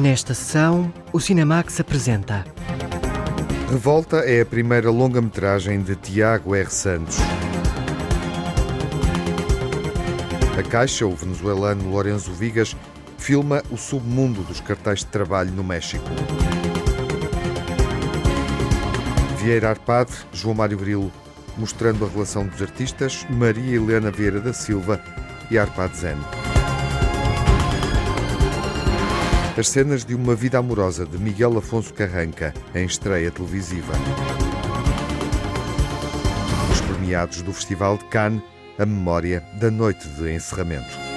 Nesta sessão, o Cinemax apresenta. Revolta é a primeira longa-metragem de Tiago R. Santos. A Caixa, o venezuelano Lorenzo Vigas, filma o submundo dos cartéis de trabalho no México. Vieira Arpade, João Mário Grilo, mostrando a relação dos artistas Maria Helena Vieira da Silva e Arpade Zen. As cenas de uma vida amorosa de Miguel Afonso Carranca, em estreia televisiva. Os premiados do Festival de Cannes, a memória da noite de encerramento.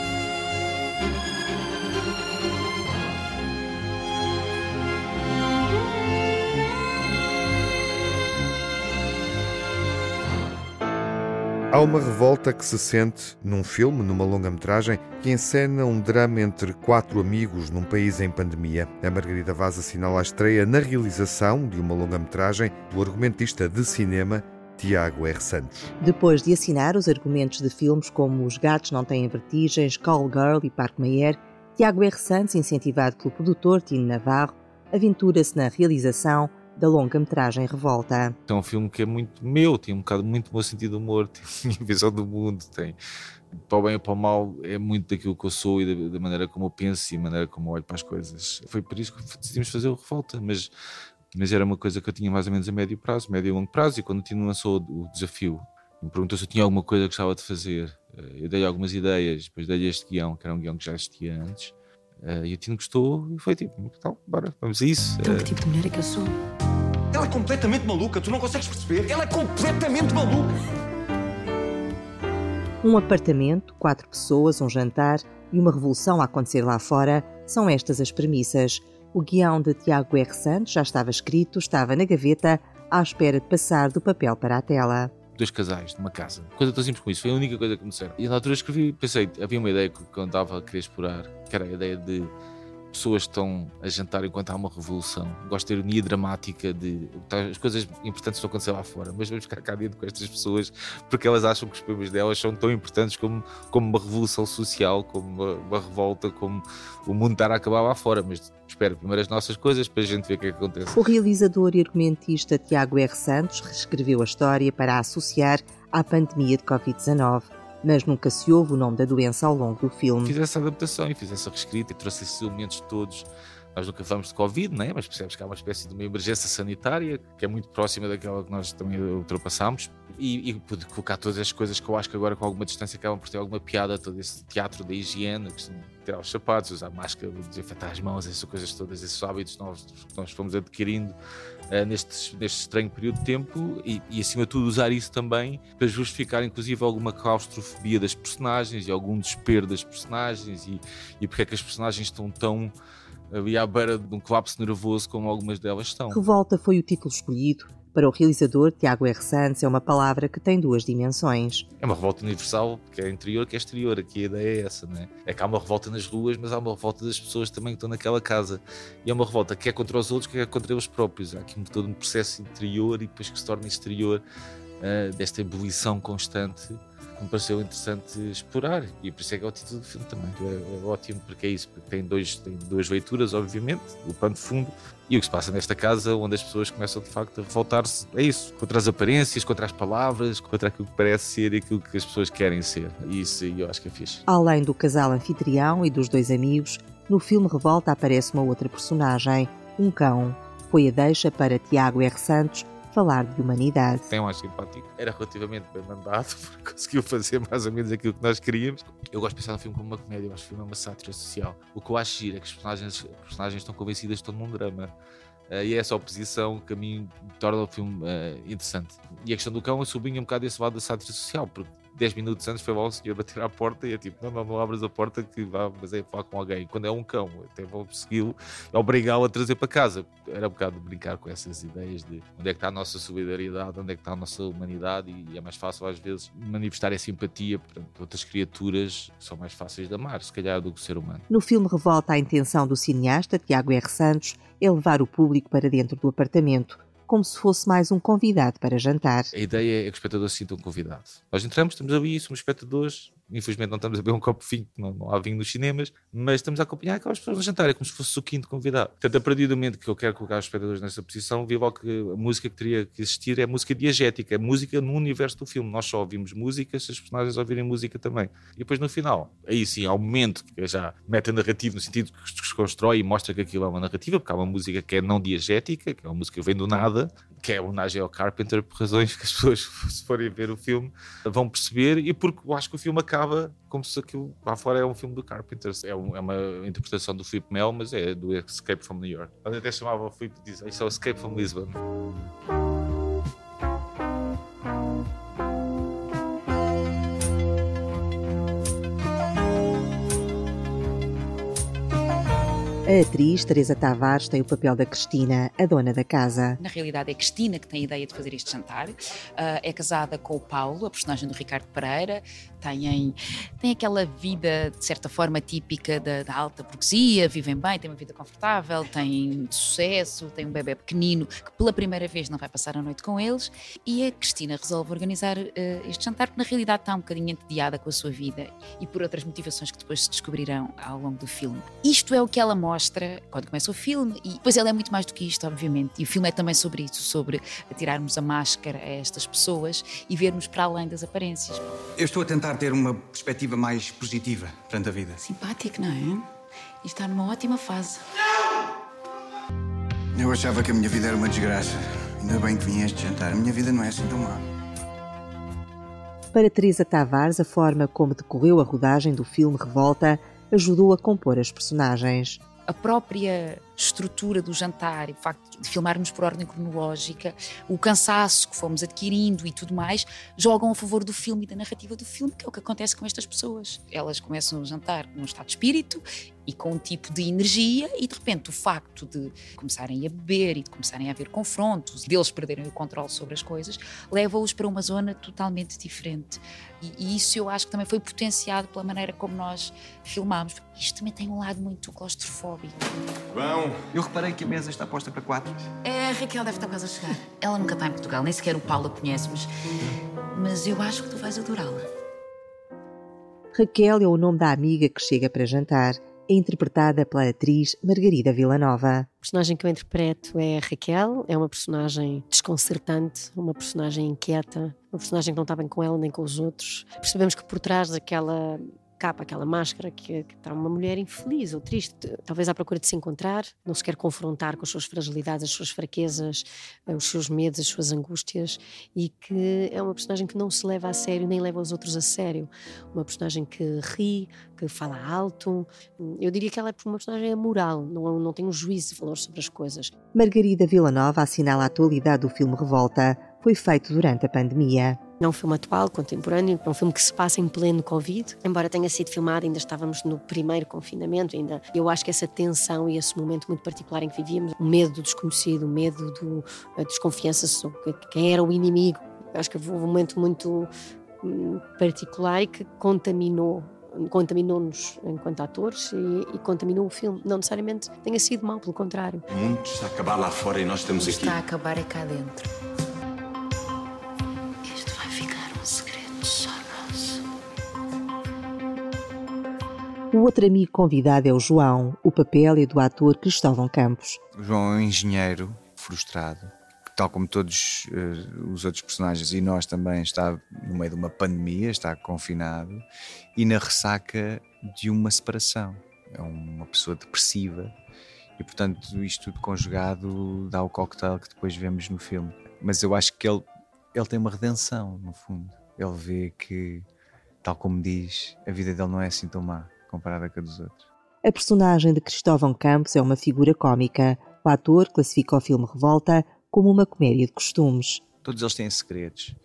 Há uma revolta que se sente num filme, numa longa-metragem, que encena um drama entre quatro amigos num país em pandemia. A Margarida Vaz assinala a estreia na realização de uma longa-metragem do argumentista de cinema Tiago R. Santos. Depois de assinar os argumentos de filmes como Os Gatos Não Têm Vertigens, Call Girl e Parque Mayer, Tiago R. Santos, incentivado pelo produtor Tino Navarro, aventura-se na realização da longa-metragem Revolta. É um filme que é muito meu, tem um bocado muito meu sentido de humor, tem a visão do mundo, tem para o bem ou para o mal, é muito daquilo que eu sou e da, da maneira como eu penso e da maneira como eu olho para as coisas. Foi por isso que decidimos fazer o Revolta, mas, mas era uma coisa que eu tinha mais ou menos a médio prazo, médio e longo prazo, e quando o Tino lançou o desafio, me perguntou se eu tinha alguma coisa que gostava de fazer. Eh, eu dei algumas ideias, depois dei este guião, que era um guião que já existia antes, Uh, e o Tino gostou e foi tipo, então, bora, vamos a isso. Então, que tipo de mulher é que eu sou? Ela é completamente maluca, tu não consegues perceber? Ela é completamente maluca! Um apartamento, quatro pessoas, um jantar e uma revolução a acontecer lá fora são estas as premissas. O guião de Tiago R. Santos já estava escrito, estava na gaveta, à espera de passar do papel para a tela dois casais numa casa. Coisa tão simples com isso. Foi a única coisa que me disseram. E na altura escrevi, pensei, havia uma ideia que eu andava a querer explorar, que era a ideia de pessoas estão a jantar enquanto há uma revolução. Gosto de ironia dramática de tá, as coisas importantes estão a acontecer lá fora, mas vamos ficar cá dentro com estas pessoas porque elas acham que os problemas delas são tão importantes como, como uma revolução social, como uma, uma revolta, como o mundo estar a acabar lá fora. Mas espero primeiro as nossas coisas para a gente ver o que é que acontece. O realizador e argumentista Tiago R. Santos reescreveu a história para a associar à pandemia de Covid-19 mas nunca se ouve o nome da doença ao longo do filme. Fiz essa adaptação e fiz essa reescrita e trouxe esses elementos todos. Nós nunca falamos de Covid, né? mas percebes que há uma espécie de uma emergência sanitária que é muito próxima daquela que nós também ultrapassámos e, e pude colocar todas as coisas que eu acho que agora com alguma distância acabam por ter alguma piada, todo esse teatro da higiene, tirar os sapatos, usar máscara, desinfetar as mãos, essas coisas todas, esses hábitos novos que nós fomos adquirindo uh, neste, neste estranho período de tempo e, e, acima de tudo, usar isso também para justificar, inclusive, alguma claustrofobia das personagens e algum desespero das personagens e, e porque é que as personagens estão tão ali à beira de um colapso nervoso como algumas delas estão. Revolta foi o título escolhido para o realizador Tiago R. Santos, é uma palavra que tem duas dimensões. É uma revolta universal, que é interior, que é exterior. Aqui a ideia é essa, né? É que há uma revolta nas ruas, mas há uma revolta das pessoas também que estão naquela casa. E é uma revolta que é contra os outros, que é contra eles próprios. Há aqui todo um processo interior e depois que se torna exterior uh, desta ebulição constante me pareceu interessante explorar e por isso é que é o título do filme também é, é ótimo porque é isso, tem, dois, tem duas leituras obviamente, o pano de fundo e o que se passa nesta casa onde as pessoas começam de facto a revoltar-se, é isso contra as aparências, contra as palavras contra aquilo que parece ser e aquilo que as pessoas querem ser. E isso eu acho que é fixe. Além do casal anfitrião e dos dois amigos no filme Revolta aparece uma outra personagem, um cão. Foi a deixa para Tiago R. Santos falar de humanidade. Tem um ar simpático. Era relativamente bem mandado, porque conseguiu fazer mais ou menos aquilo que nós queríamos. Eu gosto de pensar no filme como uma comédia, eu acho que o filme é uma sátira social. O que eu acho giro é que os personagens, os personagens estão convencidas que estão num drama. Uh, e é essa oposição que a mim torna o filme uh, interessante. E a questão do cão, eu sublinho um bocado esse lado da sátira social, porque 10 minutos antes foi lá o senhor bater à porta e é tipo, não, não, não abras a porta que vá, mas é falar com alguém. Quando é um cão, até vou segui-lo, obrigá-lo a trazer para casa. Era um bocado de brincar com essas ideias de onde é que está a nossa solidariedade, onde é que está a nossa humanidade e é mais fácil às vezes manifestar essa empatia para outras criaturas que são mais fáceis de amar, se calhar, do que o ser humano. No filme revolta a intenção do cineasta Tiago R. Santos é levar o público para dentro do apartamento como se fosse mais um convidado para jantar. A ideia é que os espectadores se sintam convidados. Nós entramos, estamos ali, somos espectadores, Infelizmente não estamos a beber um copo de vinho, não, não há vinho nos cinemas, mas estamos a acompanhar aquelas pessoas no jantar, é como se fosse o quinto convidado. Portanto, a partir do momento que eu quero colocar os espectadores nessa posição, vi logo que a música que teria que existir é música diegética, é música no universo do filme. Nós só ouvimos música se os personagens ouvirem música também. E depois no final, aí sim, há um momento que já meta narrativo no sentido que se constrói e mostra que aquilo é uma narrativa, porque há uma música que é não diegética, que é uma música que vem do nada, que é homenagem ao Carpenter, por razões que as pessoas, se forem ver o filme, vão perceber, e porque eu acho que o filme acaba como se aquilo lá fora é um filme do Carpenter. É, um, é uma interpretação do Philip Mel, mas é do Escape from New York. Eu até chamava o Philip e Isso é o Escape from Lisbon. A atriz Teresa Tavares tem o papel da Cristina, a dona da casa. Na realidade é Cristina que tem a ideia de fazer este jantar. Uh, é casada com o Paulo, a personagem do Ricardo Pereira. Têm, têm aquela vida, de certa forma, típica da, da, alta burguesia, vivem bem, têm uma vida confortável, têm sucesso, têm um bebê pequenino que pela primeira vez não vai passar a noite com eles. E a Cristina resolve organizar uh, este jantar, porque na realidade está um bocadinho entediada com a sua vida e por outras motivações que depois se descobrirão ao longo do filme. Isto é o que ela mostra mostra quando começa o filme, e depois ele é muito mais do que isto, obviamente. E o filme é também sobre isso, sobre tirarmos a máscara a estas pessoas e vermos para além das aparências. Eu estou a tentar ter uma perspectiva mais positiva perante a vida. Simpático, não é? E está numa ótima fase. Eu achava que a minha vida era uma desgraça. Ainda bem que vim a este jantar. A minha vida não é assim tão má. Para Teresa Tavares, a forma como decorreu a rodagem do filme Revolta ajudou a compor as personagens a própria estrutura do jantar, o facto de filmarmos por ordem cronológica, o cansaço que fomos adquirindo e tudo mais, jogam a favor do filme e da narrativa do filme, que é o que acontece com estas pessoas. Elas começam a jantar num estado de espírito e com um tipo de energia, e de repente o facto de começarem a beber e de começarem a haver confrontos, deles perderem o controle sobre as coisas, leva-os para uma zona totalmente diferente. E, e, isso eu acho que também foi potenciado pela maneira como nós filmámos. Isto também tem um lado muito claustrofóbico. Eu reparei que a mesa está posta para quatro. É, a Raquel deve estar quase a chegar. Ela nunca está em Portugal, nem sequer o Paulo a conhece, mas, mas eu acho que tu vais adorá-la. Raquel é o nome da amiga que chega para jantar é interpretada pela atriz Margarida Villanova. A personagem que eu interpreto é a Raquel, é uma personagem desconcertante, uma personagem inquieta, uma personagem que não está bem com ela nem com os outros. Percebemos que por trás daquela capa, aquela máscara, que, que está uma mulher infeliz ou triste, talvez à procura de se encontrar, não se quer confrontar com as suas fragilidades, as suas fraquezas, eh, os seus medos, as suas angústias, e que é uma personagem que não se leva a sério, nem leva os outros a sério. Uma personagem que ri, que fala alto. Eu diria que ela é uma personagem moral, não, não tem um juízo de valor sobre as coisas. Margarida Villanova assinala a atualidade do filme Revolta. Foi feito durante a pandemia. É um filme atual, contemporâneo, é um filme que se passa em pleno Covid. Embora tenha sido filmado, ainda estávamos no primeiro confinamento. Ainda, eu acho que essa tensão e esse momento muito particular em que vivíamos, o medo do desconhecido, o medo do, a desconfiança sobre quem era o inimigo, acho que houve um momento muito hum, particular e que contaminou contaminou-nos enquanto atores e, e, contaminou o filme. Não necessariamente tenha sido mal, pelo contrário. O mundo está a acabar lá fora e nós estamos aqui. Está a acabar é cá dentro. O outro amigo convidado é o João. O papel é do ator Cristóvão Campos. O João é um engenheiro frustrado, que, tal como todos uh, os outros personagens e nós também, está no meio de uma pandemia, está confinado e na ressaca de uma separação. É uma pessoa depressiva e, portanto, isto tudo conjugado dá o cocktail que depois vemos no filme. Mas eu acho que ele, ele tem uma redenção, no fundo. Ele vê que, tal como diz, a vida dele não é assim tão má comparada com a dos outros. A personagem de Cristóvão Campos é uma figura cômica. O ator classifica o filme Revolta como uma comédia de costumes. Todos eles têm segredos.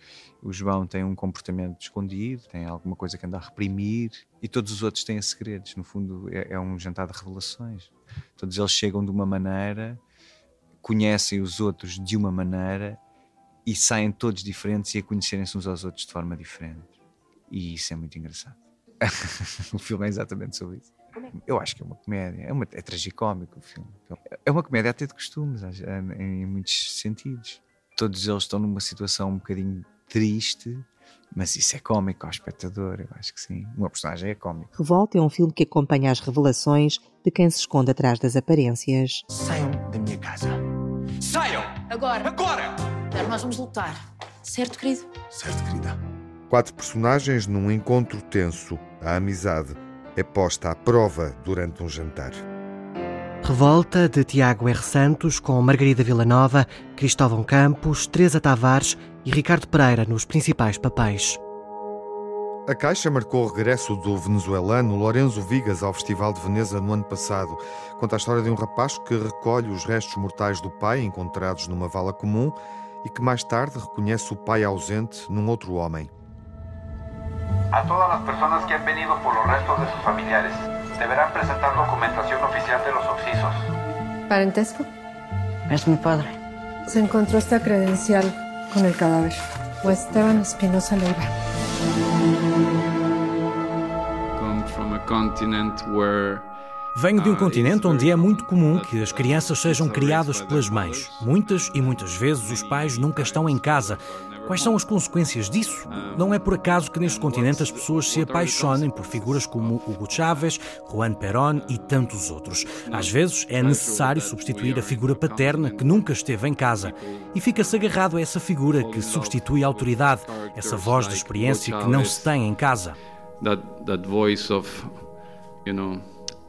O João tem um comportamento escondido, tem alguma coisa que anda a reprimir, e todos os outros têm segredos. No fundo, é, é um jantar de revelações. Todos eles chegam de uma maneira, conhecem os outros de uma maneira e saem todos diferentes e a conhecerem-se uns aos outros de forma diferente. E isso é muito engraçado. o filme é exatamente sobre isso. É Eu acho que é uma comédia, é, uma, é tragicómico o filme. É uma comédia até de costumes, em muitos sentidos. Todos eles estão numa situação um bocadinho triste, Mas isso é cómico ao espectador, eu acho que sim. Uma personagem é cómico. Revolta é um filme que acompanha as revelações de quem se esconde atrás das aparências. Saiam da minha casa. Saiam! Agora. Agora! Agora nós vamos lutar. Certo, querido? Certo, querida. Quatro personagens num encontro tenso. A amizade é posta à prova durante um jantar. Revolta de Tiago R. Santos com Margarida Villanova, Cristóvão Campos, Teresa Tavares e Ricardo Pereira nos principais papéis. A Caixa marcou o regresso do venezuelano Lorenzo Vigas ao Festival de Veneza no ano passado. Conta a história de um rapaz que recolhe os restos mortais do pai encontrados numa vala comum e que mais tarde reconhece o pai ausente num outro homem. A todas as pessoas que han venido por los restos de sus familiares, deberán presentar documentación oficial de los occisos. ¿Parentesco? Es mi padre. Se encontró esta credencial con el cadáver. O Esteban Espinosa Leiva. Come from a continent where Venho de um continente onde é muito comum que as crianças sejam criadas pelas mães. Muitas e muitas vezes os pais nunca estão em casa. Quais são as consequências disso? Não é por acaso que neste continente as pessoas se apaixonem por figuras como Hugo Chávez, Juan Perón e tantos outros. Às vezes é necessário substituir a figura paterna que nunca esteve em casa e fica-se agarrado a essa figura que substitui a autoridade, essa voz de experiência que não se tem em casa. That, that voice of, you know,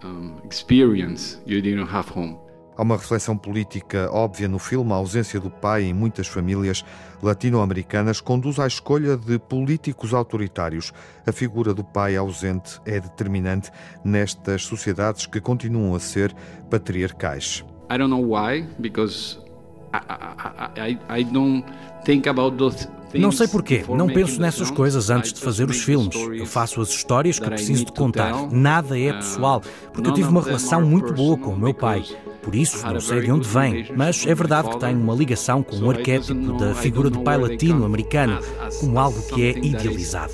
um, experience you didn't have home. Há uma reflexão política óbvia no filme. A ausência do pai em muitas famílias latino-americanas conduz à escolha de políticos autoritários. A figura do pai ausente é determinante nestas sociedades que continuam a ser patriarcais. I don't know why, because I, I, I, I don't think about those não sei porquê, não penso nessas coisas antes de fazer os filmes. Eu faço as histórias que preciso de contar. Nada é pessoal, porque eu tive uma relação muito boa com o meu pai. Por isso, não sei de onde vem, mas é verdade que tenho uma ligação com o arquétipo da figura do pai latino-americano como algo que é idealizado.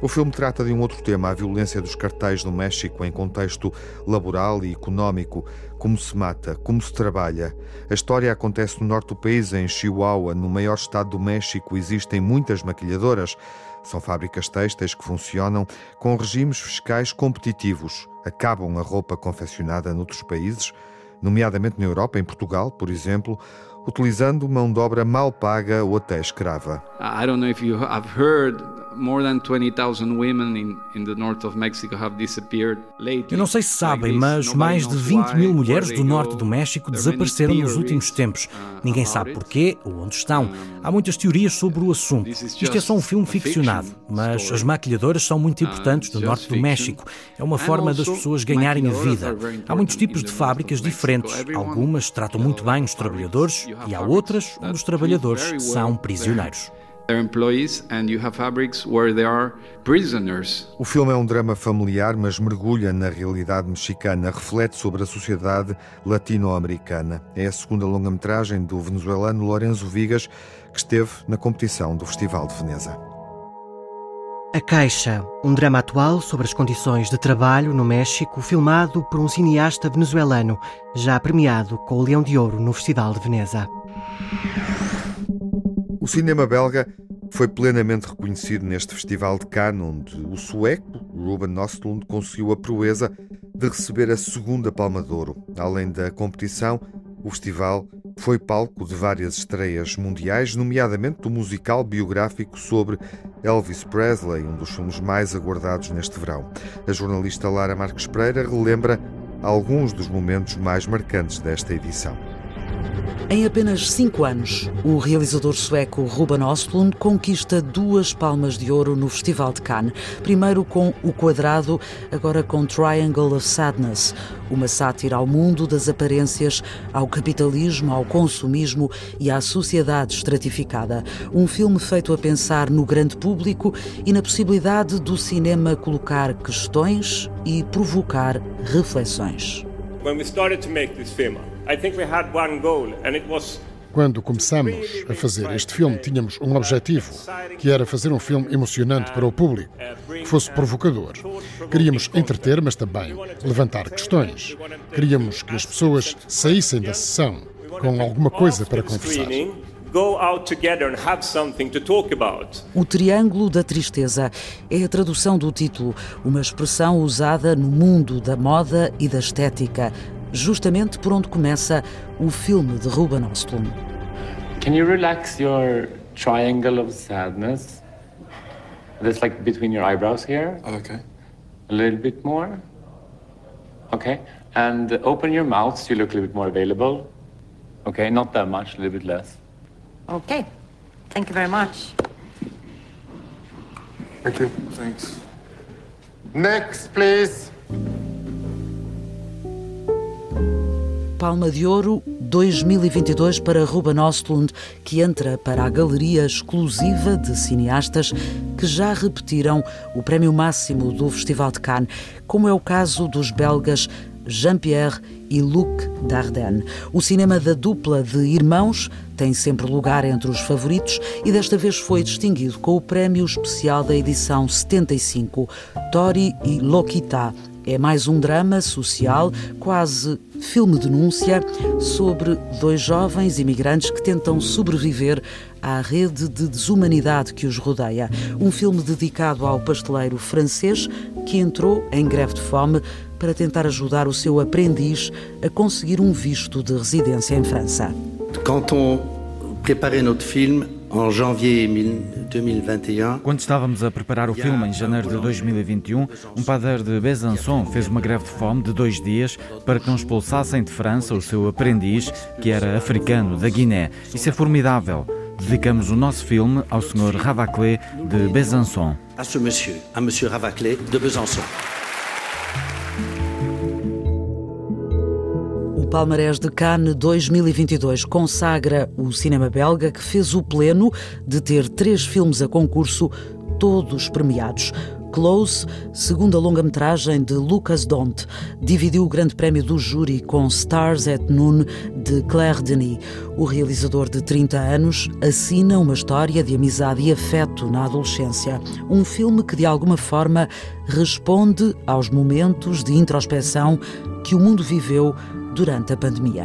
O filme trata de um outro tema, a violência dos cartéis no México em contexto laboral e económico. Como se mata, como se trabalha. A história acontece no norte do país, em Chihuahua, no maior estado do México. Existem muitas maquilhadoras. São fábricas têxteis que funcionam com regimes fiscais competitivos. Acabam a roupa confeccionada noutros países, nomeadamente na Europa, em Portugal, por exemplo, utilizando mão de obra mal paga ou até escrava. I don't know if you have heard more than 20,000 women in, in the north of Mexico have disappeared lately. Eu não sei se sabem, mas mais de 20 mil mulheres do norte do México desapareceram nos últimos tempos. Ninguém sabe porquê ou onde estão. Há muitas teorias sobre o assunto. Isto é só um filme ficcionado, mas as maquilhadoras são muito importantes no norte do México. É uma forma das pessoas ganharem a vida. Há muitos tipos de fábricas diferentes. Algumas tratam muito bem os trabalhadores e há outras onde os trabalhadores são prisioneiros. O filme é um drama familiar, mas mergulha na realidade mexicana, reflete sobre a sociedade latino-americana. É a segunda longa-metragem do venezuelano Lorenzo Vigas, que esteve na competição do Festival de Veneza. A Caixa, um drama atual sobre as condições de trabalho no México, filmado por um cineasta venezuelano, já premiado com o Leão de Ouro no Festival de Veneza. O cinema belga foi plenamente reconhecido neste Festival de Cannes, onde o sueco Ruben Östlund conseguiu a proeza de receber a segunda Palma de Ouro. Além da competição, o festival foi palco de várias estreias mundiais, nomeadamente do musical biográfico sobre Elvis Presley, um dos filmes mais aguardados neste verão. A jornalista Lara Marques Pereira relembra alguns dos momentos mais marcantes desta edição. Em apenas cinco anos, o realizador sueco Ruben Östlund conquista duas palmas de ouro no Festival de Cannes. Primeiro com O Quadrado, agora com Triangle of Sadness, uma sátira ao mundo das aparências, ao capitalismo, ao consumismo e à sociedade estratificada. Um filme feito a pensar no grande público e na possibilidade do cinema colocar questões e provocar reflexões. When we started to make this film, quando começamos a fazer este filme, tínhamos um objetivo, que era fazer um filme emocionante para o público, que fosse provocador. Queríamos entreter, mas também levantar questões. Queríamos que as pessoas saíssem da sessão com alguma coisa para conversar. go out together and have something to talk about. O Triângulo da Tristeza é a tradução do título, uma expressão usada no mundo da moda e da estética, justamente por onde começa o filme de Ruben Östlund. Can you relax your triangle of sadness? That's like between your eyebrows here. Oh, okay. A little bit more. Okay. And open your mouth so you look a little bit more available. Okay, not that much, a little bit less. Okay. Thank you very much. Thank you. Thanks. Next, please. Palma de Ouro 2022 para Ruben Östlund, que entra para a galeria exclusiva de cineastas que já repetiram o prémio máximo do Festival de Cannes, como é o caso dos belgas Jean-Pierre e Luc Dardenne. O cinema da dupla de irmãos tem sempre lugar entre os favoritos e desta vez foi distinguido com o prémio especial da edição 75, Tori e Lokita. É mais um drama social, quase filme denúncia, sobre dois jovens imigrantes que tentam sobreviver à rede de desumanidade que os rodeia. Um filme dedicado ao pasteleiro francês que entrou em greve de fome para tentar ajudar o seu aprendiz a conseguir um visto de residência em França. Quand on préparait notre film en janvier 2021, Quando estávamos a preparar o filme em janeiro de 2021, um padeiro de Besançon fez uma greve de fome de dois dias para que não expulsassem de França o seu aprendiz, que era africano da Guiné. Isso é formidável. Dedicamos o nosso filme ao Sr. Ravaclé de Besançon. à ce monsieur, à monsieur Ravaclé de Besançon. Palmarés de Cannes 2022 consagra o cinema belga que fez o pleno de ter três filmes a concurso, todos premiados. Close, segunda longa-metragem de Lucas Dont, dividiu o grande prémio do júri com Stars at Noon de Claire Denis. O realizador de 30 anos assina uma história de amizade e afeto na adolescência. Um filme que, de alguma forma, responde aos momentos de introspeção que o mundo viveu durante a pandemia.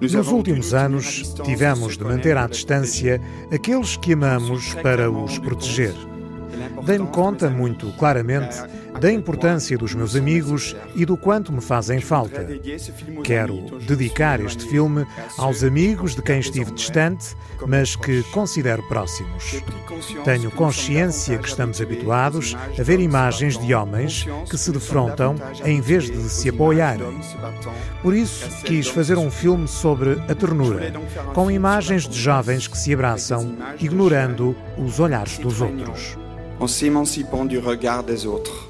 Nos últimos anos, tivemos de manter à distância aqueles que amamos para os proteger. Dei-me conta muito claramente da importância dos meus amigos e do quanto me fazem falta. Quero dedicar este filme aos amigos de quem estive distante, mas que considero próximos. Tenho consciência que estamos habituados a ver imagens de homens que se defrontam em vez de se apoiarem. Por isso, quis fazer um filme sobre a ternura, com imagens de jovens que se abraçam, ignorando os olhares dos outros. En s'émancipant du regard des autres.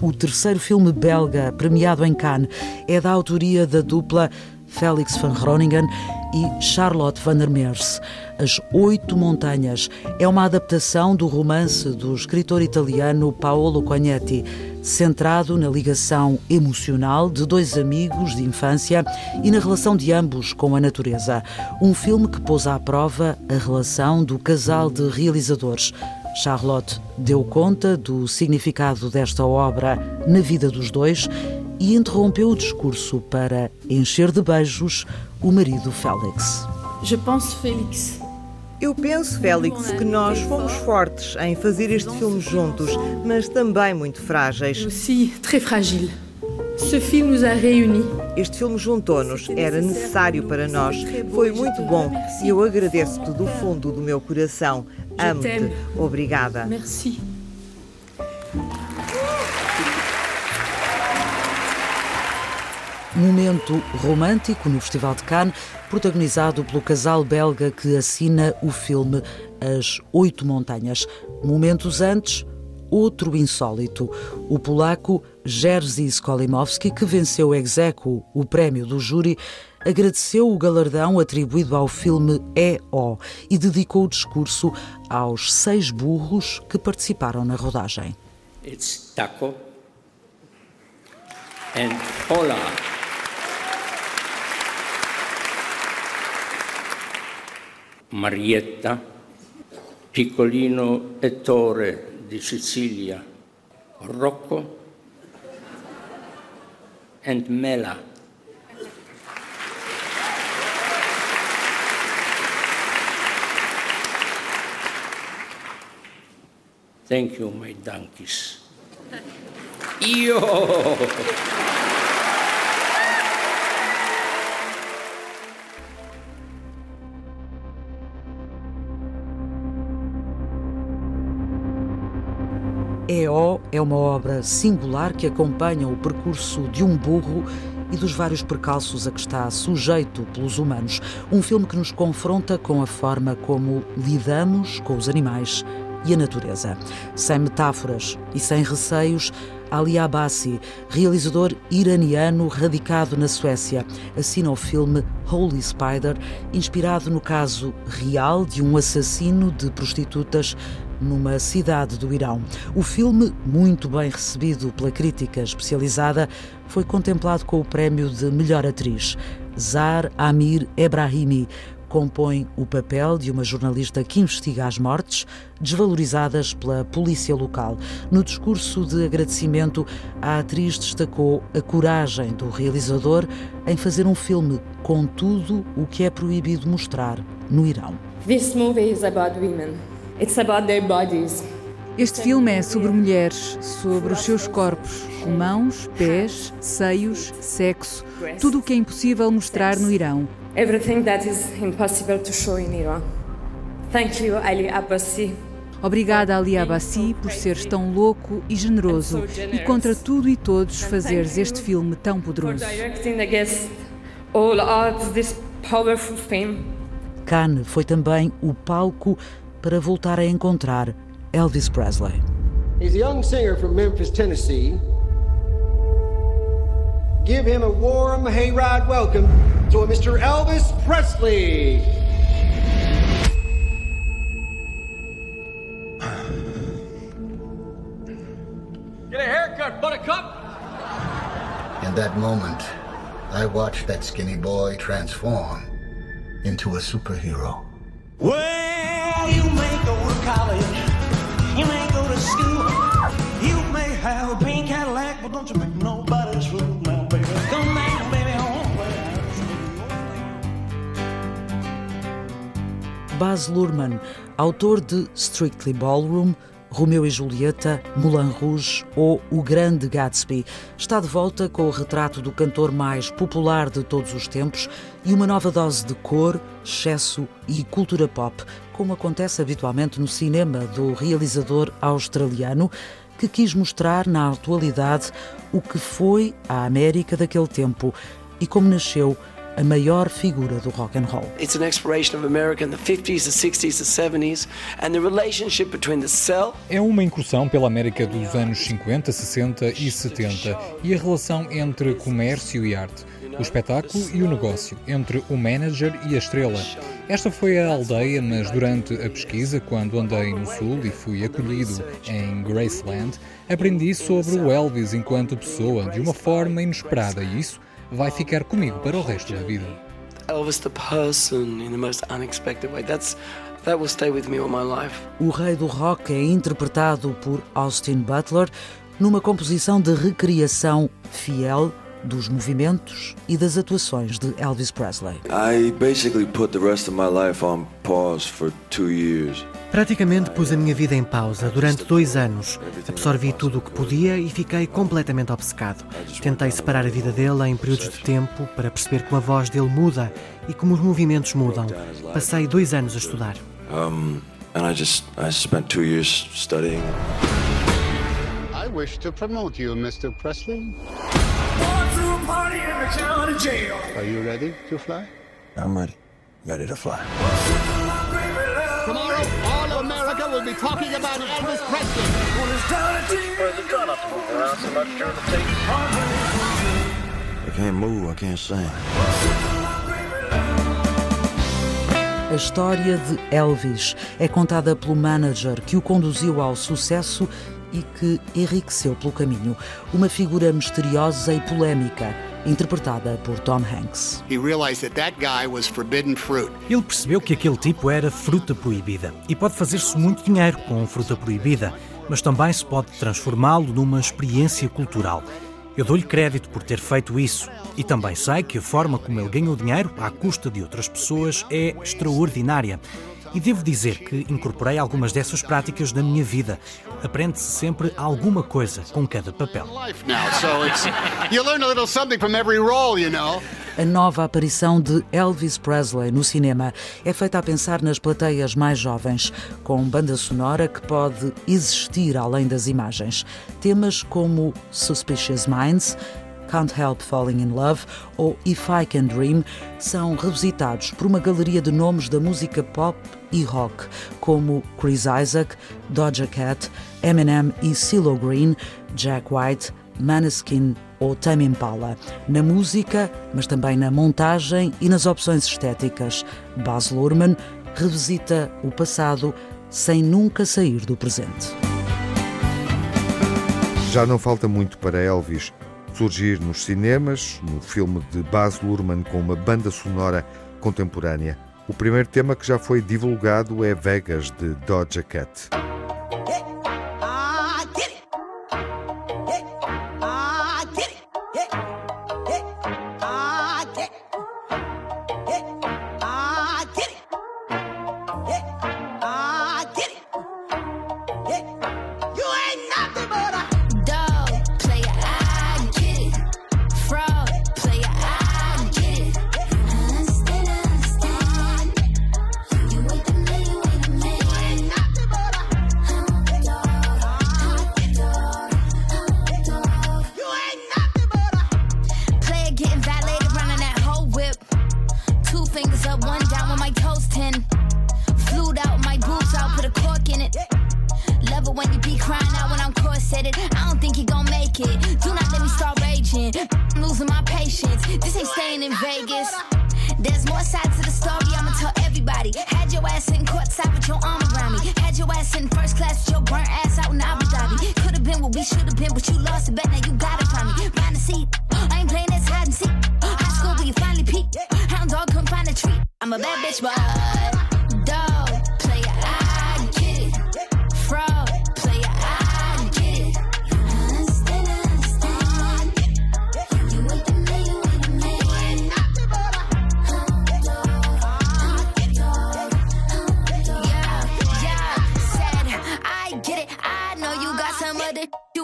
O terceiro filme belga premiado em Cannes é da autoria da dupla Félix van Groningen e Charlotte van der Meers. As Oito Montanhas é uma adaptação do romance do escritor italiano Paolo Cognetti, centrado na ligação emocional de dois amigos de infância e na relação de ambos com a natureza. Um filme que pôs à prova a relação do casal de realizadores. Charlotte deu conta do significado desta obra na vida dos dois e interrompeu o discurso para encher de beijos o marido Félix. Je pense, Félix. Eu penso, Félix, que nós fomos fortes em fazer este filme juntos, mas também muito frágeis. Aussi, très fragile. Este filme juntou-nos, era necessário para nós. Foi muito bom e eu agradeço-te do fundo do meu coração. Amo-te. Obrigada. Merci. Momento romântico no Festival de Cannes, protagonizado pelo casal belga que assina o filme As Oito Montanhas. Momentos antes, outro insólito. O polaco Jerzy Skolimowski, que venceu aequo o prémio do júri, agradeceu o galardão atribuído ao filme E.O. e dedicou o discurso aos seis burros que participaram na rodagem. It's Taco and Hola. Marietta, Piccolino Ettore di Sicilia, Rocco e Mela. Thank you, my donkeys. Io! EO é uma obra singular que acompanha o percurso de um burro e dos vários percalços a que está sujeito pelos humanos. Um filme que nos confronta com a forma como lidamos com os animais e a natureza. Sem metáforas e sem receios, Ali Abbasi, realizador iraniano radicado na Suécia, assina o filme Holy Spider, inspirado no caso real de um assassino de prostitutas numa cidade do Irão. O filme, muito bem recebido pela crítica especializada, foi contemplado com o prémio de melhor atriz. Zar Amir Ebrahimi compõe o papel de uma jornalista que investiga as mortes desvalorizadas pela polícia local. No discurso de agradecimento, a atriz destacou a coragem do realizador em fazer um filme com tudo o que é proibido mostrar no Irão. This movie is about women. It's about their bodies. Este filme é sobre mulheres, sobre os seus corpos, mãos, pés, seios, sexo, tudo o que é impossível mostrar no Irão. Everything that is impossible to show in Iran. Thank you, Ali Abbasi. Obrigada, Ali Abbasi, por seres tão louco e generoso e contra tudo e todos fazeres este filme tão poderoso. Cannes foi também o palco para voltar a encontrar Elvis Presley. He's a young singer from Memphis, Tennessee. Give him a warm hayride welcome to a Mr. Elvis Presley. Get a haircut, buttercup! In that moment, I watched that skinny boy transform into a superhero. Well, baby, home. Baz Luhrmann, autor de Strictly Ballroom, Romeu e Julieta, Moulin Rouge ou O Grande Gatsby, está de volta com o retrato do cantor mais popular de todos os tempos e uma nova dose de cor, excesso e cultura pop, como acontece habitualmente no cinema do realizador australiano, que quis mostrar na atualidade o que foi a América daquele tempo e como nasceu a maior figura do rock and roll. It's an exploration of America in the 50s, the 60s, the 70s and the relationship between the cell É uma incursão pela América dos anos 50, 60 e 70 e a relação entre comércio e arte, o espetáculo e o negócio, entre o manager e a estrela. Esta foi a aldeia, mas durante a pesquisa, quando andei no sul e fui acolhido em Graceland, aprendi sobre o Elvis enquanto pessoa de uma forma inesperada e isso vai ficar comigo para o resto da vida. Elvis the person in the most unexpected way. That's that will stay with me all my life. O rei do rock é interpretado por Austin Butler numa composição de recriação fiel dos movimentos e das atuações de Elvis Presley. I basically put the rest of my life on pause for two years. Praticamente pus a minha vida em pausa durante dois anos. Absorvi tudo o que podia e fiquei completamente obcecado. Tentei separar a vida dele em períodos de tempo para perceber como a voz dele muda e como os movimentos mudam. Passei dois anos a estudar. Um, and I just I spent two years studying. I wish to promote you, Mr. Presley. Are you ready to fly? I'm ready. Ready to fly. Tomorrow, all of America will be talking about Elvis Presley. I can't move. I can't sing. A história de Elvis é contada pelo manager que o conduziu ao sucesso e que enriqueceu pelo caminho. Uma figura misteriosa e polémica, interpretada por Tom Hanks. Ele percebeu que aquele tipo era fruta proibida e pode fazer-se muito dinheiro com fruta proibida, mas também se pode transformá-lo numa experiência cultural. Eu dou-lhe crédito por ter feito isso e também sei que a forma como ele ganhou dinheiro à custa de outras pessoas é extraordinária. E devo dizer que incorporei algumas dessas práticas na minha vida. Aprende-se sempre alguma coisa com cada papel. A nova aparição de Elvis Presley no cinema é feita a pensar nas plateias mais jovens, com banda sonora que pode existir além das imagens. Temas como Suspicious Minds, Can't Help Falling in Love ou If I Can Dream são revisitados por uma galeria de nomes da música pop e rock, como Chris Isaac, Doja Cat, Eminem e CeeLo Green, Jack White, Maneskin ou Tame Impala. Na música, mas também na montagem e nas opções estéticas, Baz Luhrmann revisita o passado sem nunca sair do presente. Já não falta muito para Elvis surgir nos cinemas, no filme de Baz Luhrmann com uma banda sonora contemporânea. O primeiro tema que já foi divulgado é Vegas de Doja Cat.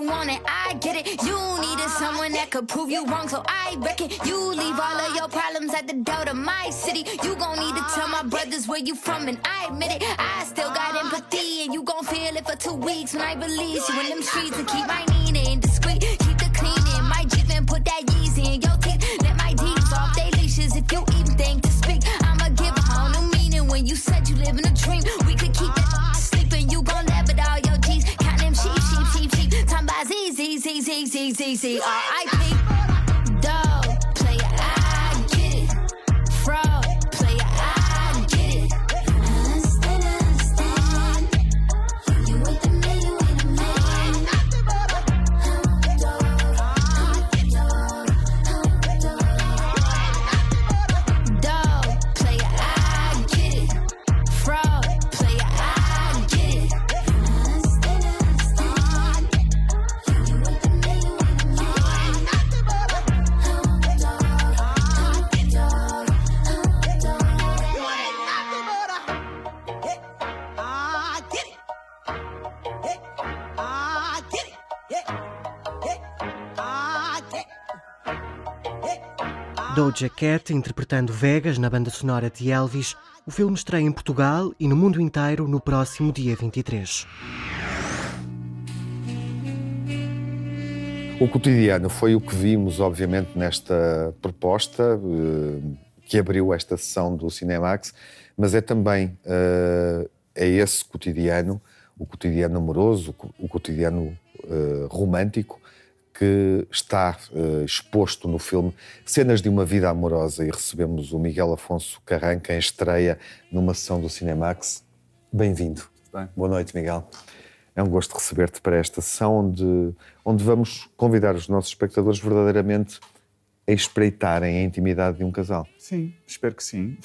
want it, I get it. You needed someone that could prove you wrong, so I reckon you leave all of your problems at the door to my city. You gon' need to tell my brothers where you from, and I admit it. I still got empathy, and you gon' feel it for two weeks when I release you in them streets and keep my Nina indiscreet. Keep the clean in my Jeep and put that Yeezy in your teeth. Let my deeds off they leashes if you even think to speak. I'ma give a whole new meaning when you said you live in a dream. We could keep Z Z Z Z Z R I P. Doja Cat interpretando Vegas na banda sonora de Elvis. O filme estreia em Portugal e no mundo inteiro no próximo dia 23. O cotidiano foi o que vimos, obviamente, nesta proposta eh, que abriu esta sessão do Cinemax, mas é também uh, é esse cotidiano, o cotidiano amoroso, o cotidiano uh, romântico, que está uh, exposto no filme Cenas de uma Vida Amorosa e recebemos o Miguel Afonso Carranca em estreia numa sessão do Cinemax. Bem-vindo. Boa noite, Miguel. É um gosto receber-te para esta sessão onde, onde vamos convidar os nossos espectadores verdadeiramente a espreitarem a intimidade de um casal. Sim, espero que sim.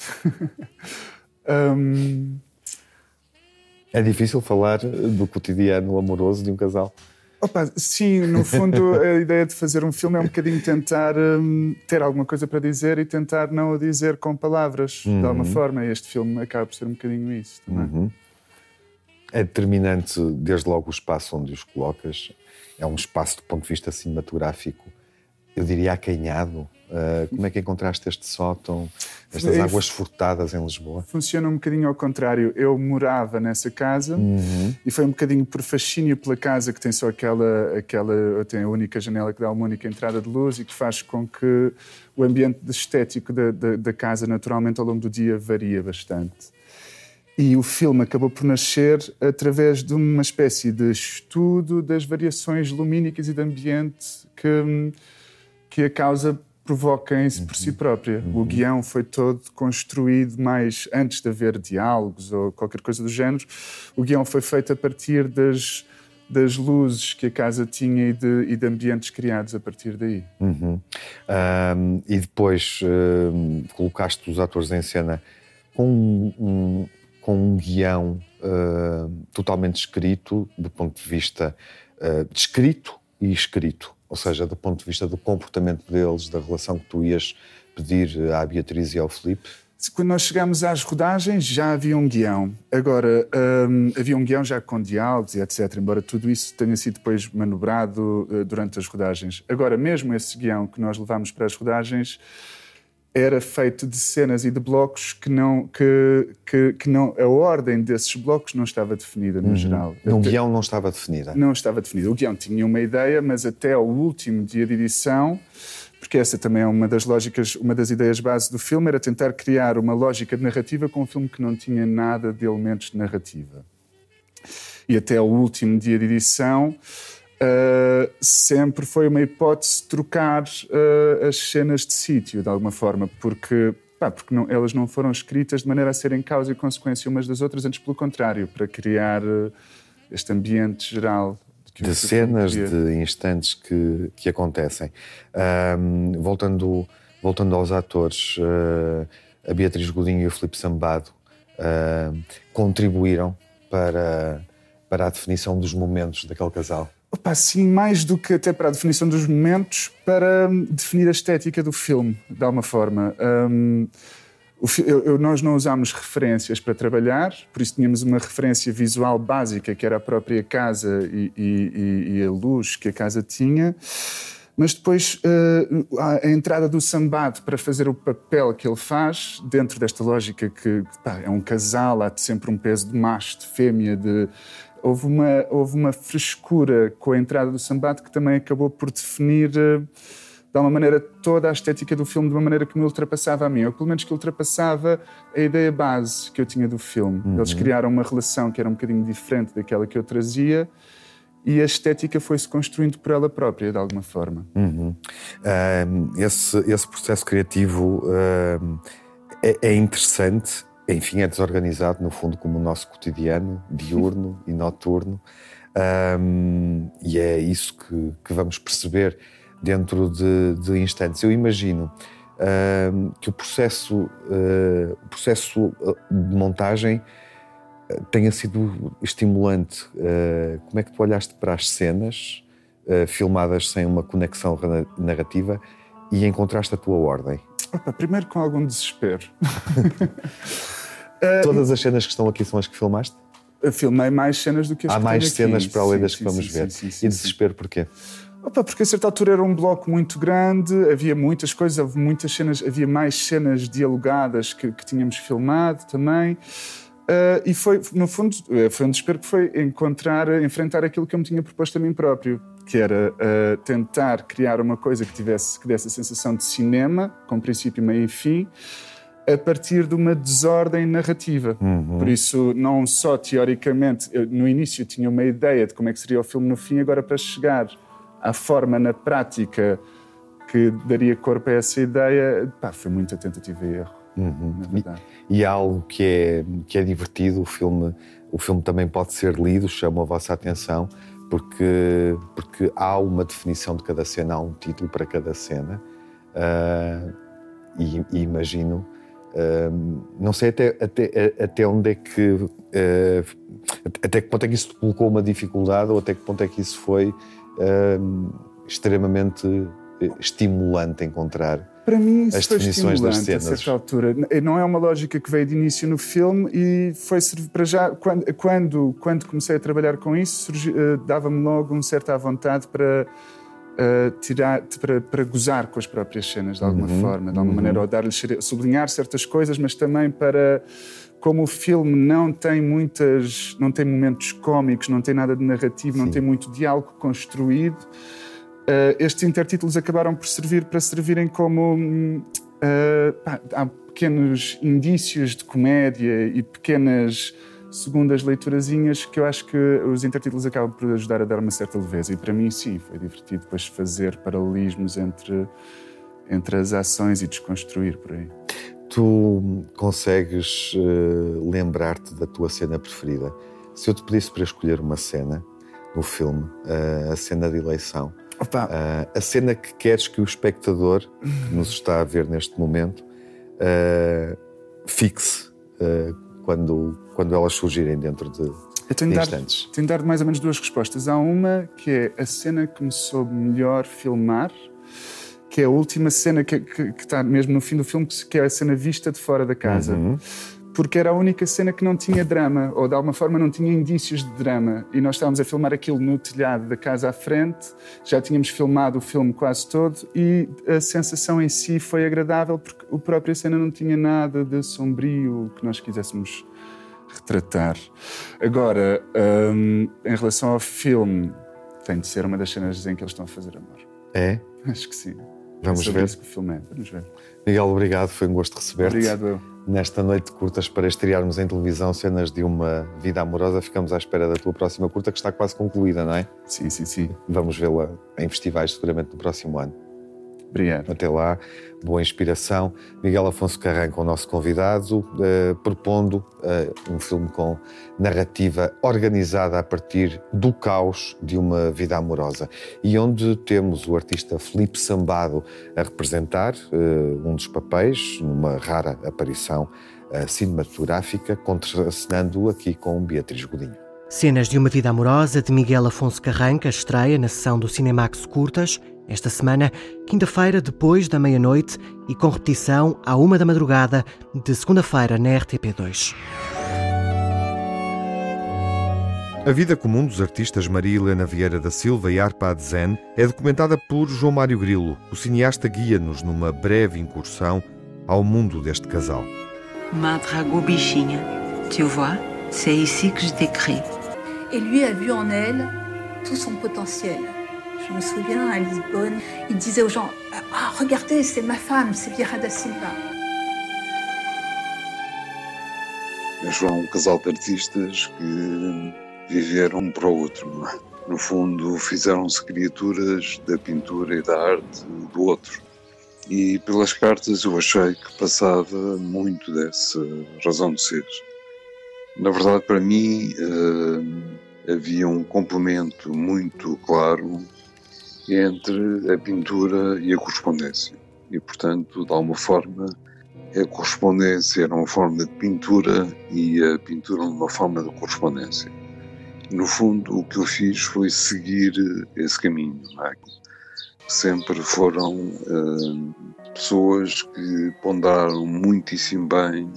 um... É difícil falar do cotidiano amoroso de um casal? Opa, sim, no fundo a ideia de fazer um filme é um bocadinho tentar hum, ter alguma coisa para dizer e tentar não o dizer com palavras, uhum. de alguma forma. E este filme acaba por ser um bocadinho isso também. Uhum. É determinante, desde logo, o espaço onde os colocas. É um espaço, do ponto de vista cinematográfico, eu diria acanhado. Uh, como é que encontraste este sótão, estas águas furtadas em Lisboa? Funciona um bocadinho ao contrário. Eu morava nessa casa uhum. e foi um bocadinho por fascínio pela casa que tem só aquela, aquela tem a única janela que dá uma única entrada de luz e que faz com que o ambiente estético da, da, da casa, naturalmente, ao longo do dia varia bastante. E o filme acabou por nascer através de uma espécie de estudo das variações lumínicas e de ambiente que, que a causa provoca em por si uhum. própria. Uhum. O guião foi todo construído mais antes de haver diálogos ou qualquer coisa do género. O guião foi feito a partir das, das luzes que a casa tinha e de, e de ambientes criados a partir daí. Uhum. Um, e depois um, colocaste os atores em cena com um, com um guião uh, totalmente escrito, do ponto de vista uh, descrito e escrito, ou seja, do ponto de vista do comportamento deles, da relação que tu ias pedir à Beatriz e ao Felipe? Quando nós chegámos às rodagens já havia um guião. Agora, um, havia um guião já com diálogos e etc., embora tudo isso tenha sido depois manobrado uh, durante as rodagens. Agora, mesmo esse guião que nós levámos para as rodagens, era feito de cenas e de blocos que não que, que, que não a ordem desses blocos não estava definida no uhum. geral. O guião não estava definida. Não estava definida. O guião tinha uma ideia, mas até ao último dia de edição, porque essa também é uma das lógicas, uma das ideias base do filme era tentar criar uma lógica de narrativa com um filme que não tinha nada de elementos de narrativa. E até ao último dia de edição, Uh, sempre foi uma hipótese trocar uh, as cenas de sítio, de alguma forma, porque, pá, porque não, elas não foram escritas de maneira a serem causa e consequência umas das outras, antes pelo contrário, para criar uh, este ambiente geral. De cenas, de instantes que, que acontecem. voltando, voltando aos atores, a Beatriz Godinho e o Felipe Sambado contribuíram para, para a definição dos momentos daquele casal. Opa, sim, mais do que até para a definição dos momentos, para hum, definir a estética do filme, de alguma forma. Um, eu, nós não usámos referências para trabalhar, por isso tínhamos uma referência visual básica, que era a própria casa e, e, e a luz que a casa tinha. Mas depois uh, a entrada do Sambado para fazer o papel que ele faz, dentro desta lógica que pá, é um casal, há sempre um peso de macho, de fêmea, de, houve uma, houve uma frescura com a entrada do Sambat que também acabou por definir eh, de alguma maneira toda a estética do filme de uma maneira que me ultrapassava a mim, ou pelo menos que ultrapassava a ideia base que eu tinha do filme. Uhum. Eles criaram uma relação que era um bocadinho diferente daquela que eu trazia e a estética foi-se construindo por ela própria, de alguma forma. Uhum. esse, esse processo criativo é, é interessante enfim, é desorganizado, no fundo, como o nosso cotidiano, diurno e noturno. Um, e é isso que, que, vamos perceber dentro de, de instantes. Eu imagino um, que o processo, uh, processo ah, de montagem uh, tenha sido estimulante. Uh, como é que tu olhaste para as cenas filmadas sem uma conexão narrativa e encontraste a tua ordem? Opa, primeiro com algum desespero. Todas as cenas que estão aqui são as que filmaste? Eu filmei mais cenas do que as Há que mais aqui. cenas para além das sim, que vamos sim, ver. Sim, sim, e desespero porquê? Opa, porque a certa altura era um bloco muito grande, havia muitas coisas, havia muitas cenas, havia mais cenas dialogadas que, que tínhamos filmado também. Uh, e foi, no fundo, eh, foi um desespero que foi encontrar, enfrentar aquilo que eu me tinha proposto a mim próprio, que era uh, tentar criar uma coisa que tivesse que desse a sensação de cinema, com princípio, meio e fim, a partir de uma desordem narrativa. Uhum. Por isso, não só teoricamente, eu, no início tinha uma ideia de como é que seria o filme no fim, agora para chegar à forma na prática que daria corpo a essa ideia, pá, foi muita tentativa e erro. Uhum. E, e há algo que é, que é divertido, o filme, o filme também pode ser lido, chama a vossa atenção, porque, porque há uma definição de cada cena, há um título para cada cena. Uh, e, e imagino não sei até, até, até onde é que. Uh, até que ponto é que isso colocou uma dificuldade ou até que ponto é que isso foi uh, extremamente eh, estimulante encontrar para mim isso as foi definições das estimulante cenas. a certa altura. Não é uma lógica que veio de início no filme e foi para já quando quando, quando comecei a trabalhar com isso uh, dava-me logo um certo à vontade para uh, tirar para, para gozar com as próprias cenas de alguma Uhum, forma, de alguma uhum. maneira ou dar-lhes sublinhar certas coisas, mas também para como o filme não tem muitas, não tem momentos cómicos, não tem nada de narrativo, não tem muito diálogo construído, uh, estes intertítulos acabaram por servir para servirem como uh, pá, há pequenos indícios de comédia e pequenas segundas leiturazinhas que eu acho que os intertítulos acabam por ajudar a dar uma certa leveza e para mim sim foi divertido depois fazer paralelismos entre entre as ações e desconstruir por aí. Tu consegues uh, lembrar-te da tua cena preferida? Se eu te pedisse para escolher uma cena no filme, uh, a cena de eleição, uh, a cena que queres que o espectador que nos está a ver neste momento fixe quando, quando elas surgirem dentro de, Eu tenho de de, dar, instantes. tenho de dar mais ou menos duas respostas. Há uma que é a cena que me soube melhor filmar, que é a última cena que, que, que está mesmo no fim do filme, que é a cena vista de fora da casa. Uhum. Porque era a única cena que não tinha drama, ou de alguma forma não tinha indícios de drama. E nós estávamos a filmar aquilo no telhado da casa à frente, já tínhamos filmado o filme quase todo, e a sensação em si foi agradável, porque a própria cena não tinha nada de sombrio que nós quiséssemos retratar. Agora, hum, em relação ao filme, tem de ser uma das cenas em que eles estão a fazer amor. É? Acho que sim. Vamos é ver. isso que o filme é. Vamos ver. Miguel, obrigado, foi um gosto receber-te. Obrigado eu. Nesta noite de curtas para estrearmos em televisão cenas de uma vida amorosa, ficamos à espera da tua próxima curta, que está quase concluída, não é? Sim, sim, sim. Vamos vê-la em festivais seguramente no próximo ano. Obrigado. Até lá, boa inspiração. Miguel Afonso Carranco, o nosso convidado, eh, propondo eh, um filme com narrativa organizada a partir do caos de uma vida amorosa e onde temos o artista Felipe Sambado a representar eh, um dos papéis, numa rara aparição eh, cinematográfica, contracenando aqui com Beatriz Godinho. Cenas de uma vida amorosa de Miguel Afonso Carranca estreia na sessão do Cinemax Curtas esta semana, quinta-feira, depois da meia-noite e com repetição à uma da madrugada de segunda-feira na RTP2. A vida comum dos artistas Maria Helena Vieira da Silva e Arpa Adzen é documentada por João Mário Grilo. O cineasta guia-nos numa breve incursão ao mundo deste casal. Ma drago bichinha, tu vois, c'est ici que je t'écris. Et lui a vu en elle tout son potentiel. Je me souviens à Lisbonne, il disait aux gens Ah, regardez, c'est ma femme, c'est Vieira da Silva. Eles foram um casal de artistas que viveram um para o outro. É? No fundo, fizeram-se criaturas da pintura e da arte do outro. E pelas cartas eu achei que passava muito dessa razão de ser. Na verdade, para mim, eh, havia um complemento muito claro entre a pintura e a correspondência. E, portanto, de alguma forma, a correspondência era uma forma de pintura e a pintura uma forma de correspondência. No fundo, o que eu fiz foi seguir esse caminho. é? Sempre foram uh, pessoas que ponderaram muitíssimo bem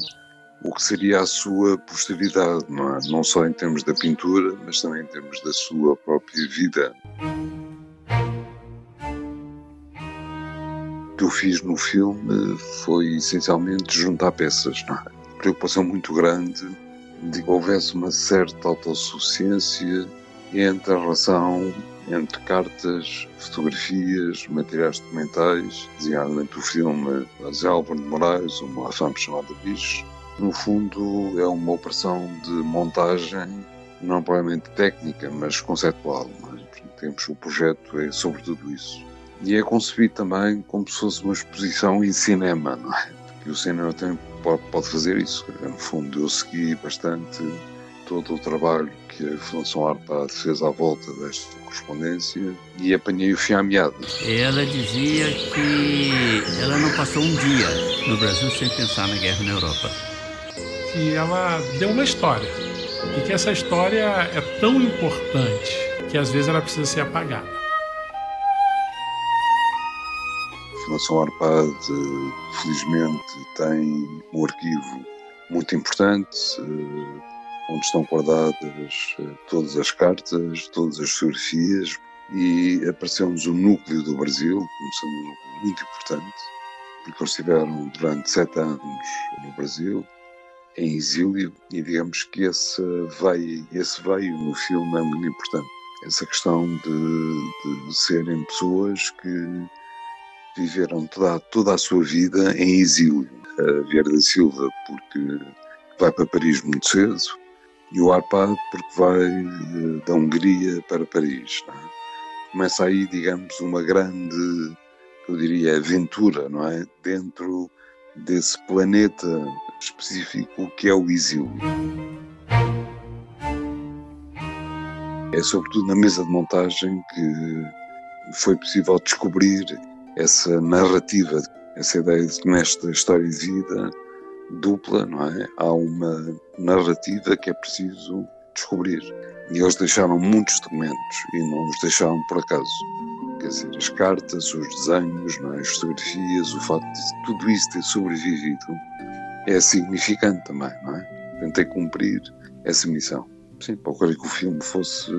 o que seria a sua posteridade, não, é? não só em termos da pintura, mas também em termos da sua própria vida. Eu fiz no filme foi essencialmente juntar peças, não é? Preocupação muito grande de que houvesse uma certa autossuficiência entre a relação entre cartas, fotografias, materiais documentais, designadamente o filme de Álvaro de Moraes, uma fama chamada Bicho. No fundo, é uma operação de montagem, não propriamente técnica, mas conceptual. Mas, temos o projeto é sobre tudo isso. E é concebido também como se fosse uma exposição em cinema, não é? Porque o cinema também pode, pode fazer isso. No fundo, eu segui bastante todo o trabalho que a Fundação ARPA fez à volta desta correspondência e apanhei o fio à meada. Ela dizia que ela não passou um dia no Brasil sem pensar na guerra na Europa. E ela deu uma história. E que essa história é tão importante que às vezes ela precisa ser apagada. Fundação ARPAD, felizmente, tem um arquivo muito importante, eh, onde estão guardadas eh, todas as cartas, todas as fotografias, e apareceu-nos o núcleo do Brasil, como sendo um núcleo muito importante, porque eles estiveram durante sete anos no Brasil, em exílio, e digamos que esse veio, esse veio no filme é muito importante. Essa questão de, de serem pessoas que viveram toda, toda a sua vida em exílio. A Vieira da Silva, porque vai para Paris muito cedo, e o Arpad, porque vai eh, da Hungria para Paris. É? Começa aí, digamos, uma grande, eu diria, aventura, não é? Dentro desse planeta específico que é o exílio. É sobretudo na mesa de montagem que foi possível descobrir essa narrativa, essa ideia de que nesta história de vida dupla, não é? Há uma narrativa que é preciso descobrir. E eles deixaram muitos documentos e não os deixaram por acaso. Quer dizer, as cartas, os desenhos, é? as fotografias, o facto de tudo isso ter sobrevivido é significante também, não é? Tentei cumprir essa missão. Sim, procurei que o filme fosse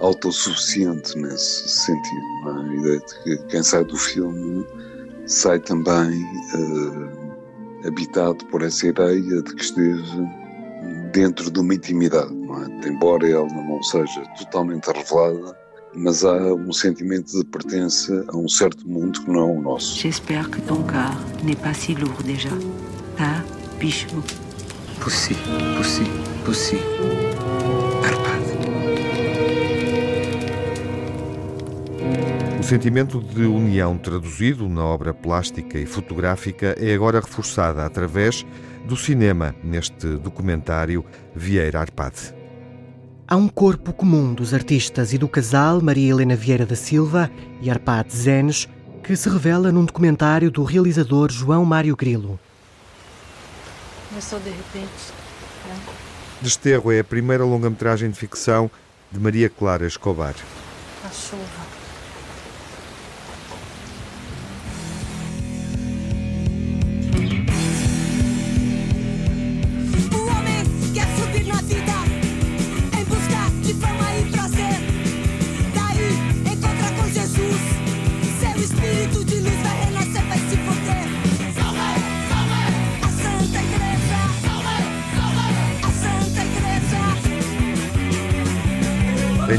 autossuficiente nesse sentido. Não é? A ideia de que quem sai do filme sai também uh, habitado por essa ideia de que esteve dentro de uma intimidade, não é? Embora ela não seja totalmente revelada, mas há um sentimento de pertença a um certo mundo que não é o nosso. J'espère que ton corps n'est pas si lourd déjà. Tá, bicho? Pussy, pussy, pussy. O sentimento de união traduzido na obra plástica e fotográfica é agora reforçada através do cinema neste documentário Vieira Arpade. Há um corpo comum dos artistas e do casal Maria Helena Vieira da Silva e Arpade Zenes que se revela num documentário do realizador João Mário Grilo. Começou de repente. Né? Desterro é a primeira longa-metragem de ficção de Maria Clara Escobar. A chuva.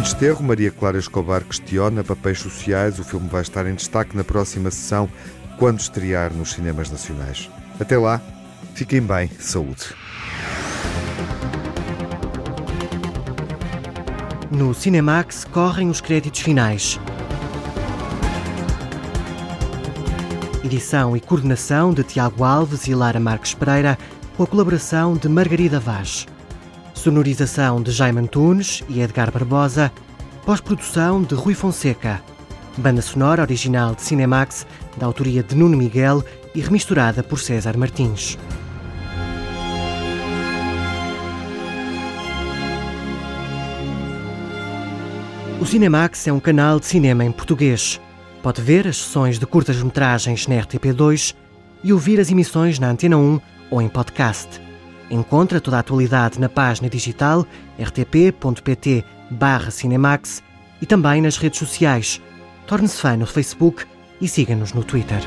Desterro, Maria Clara Escobar questiona papéis sociais. O filme vai estar em destaque na próxima sessão, quando estrear nos cinemas nacionais. Até lá, fiquem bem, saúde. No Cinemax correm os créditos finais. Edição e coordenação de Tiago Alves e Lara Marques Pereira, com a colaboração de Margarida Vaz. Sonorização de Jaime Antunes e Edgar Barbosa. Pós-produção de Rui Fonseca. Banda sonora original de Cinemax, da autoria de Nuno Miguel e remisturada por César Martins. O Cinemax é um canal de cinema em português. Pode ver as sessões de curtas-metragens na RTP2 e ouvir as emissões na Antena 1 ou em podcast. Encontra toda a atualidade na página digital rtp.pt Cinemax e também nas redes sociais. Torne-se fã no Facebook e siga-nos no Twitter.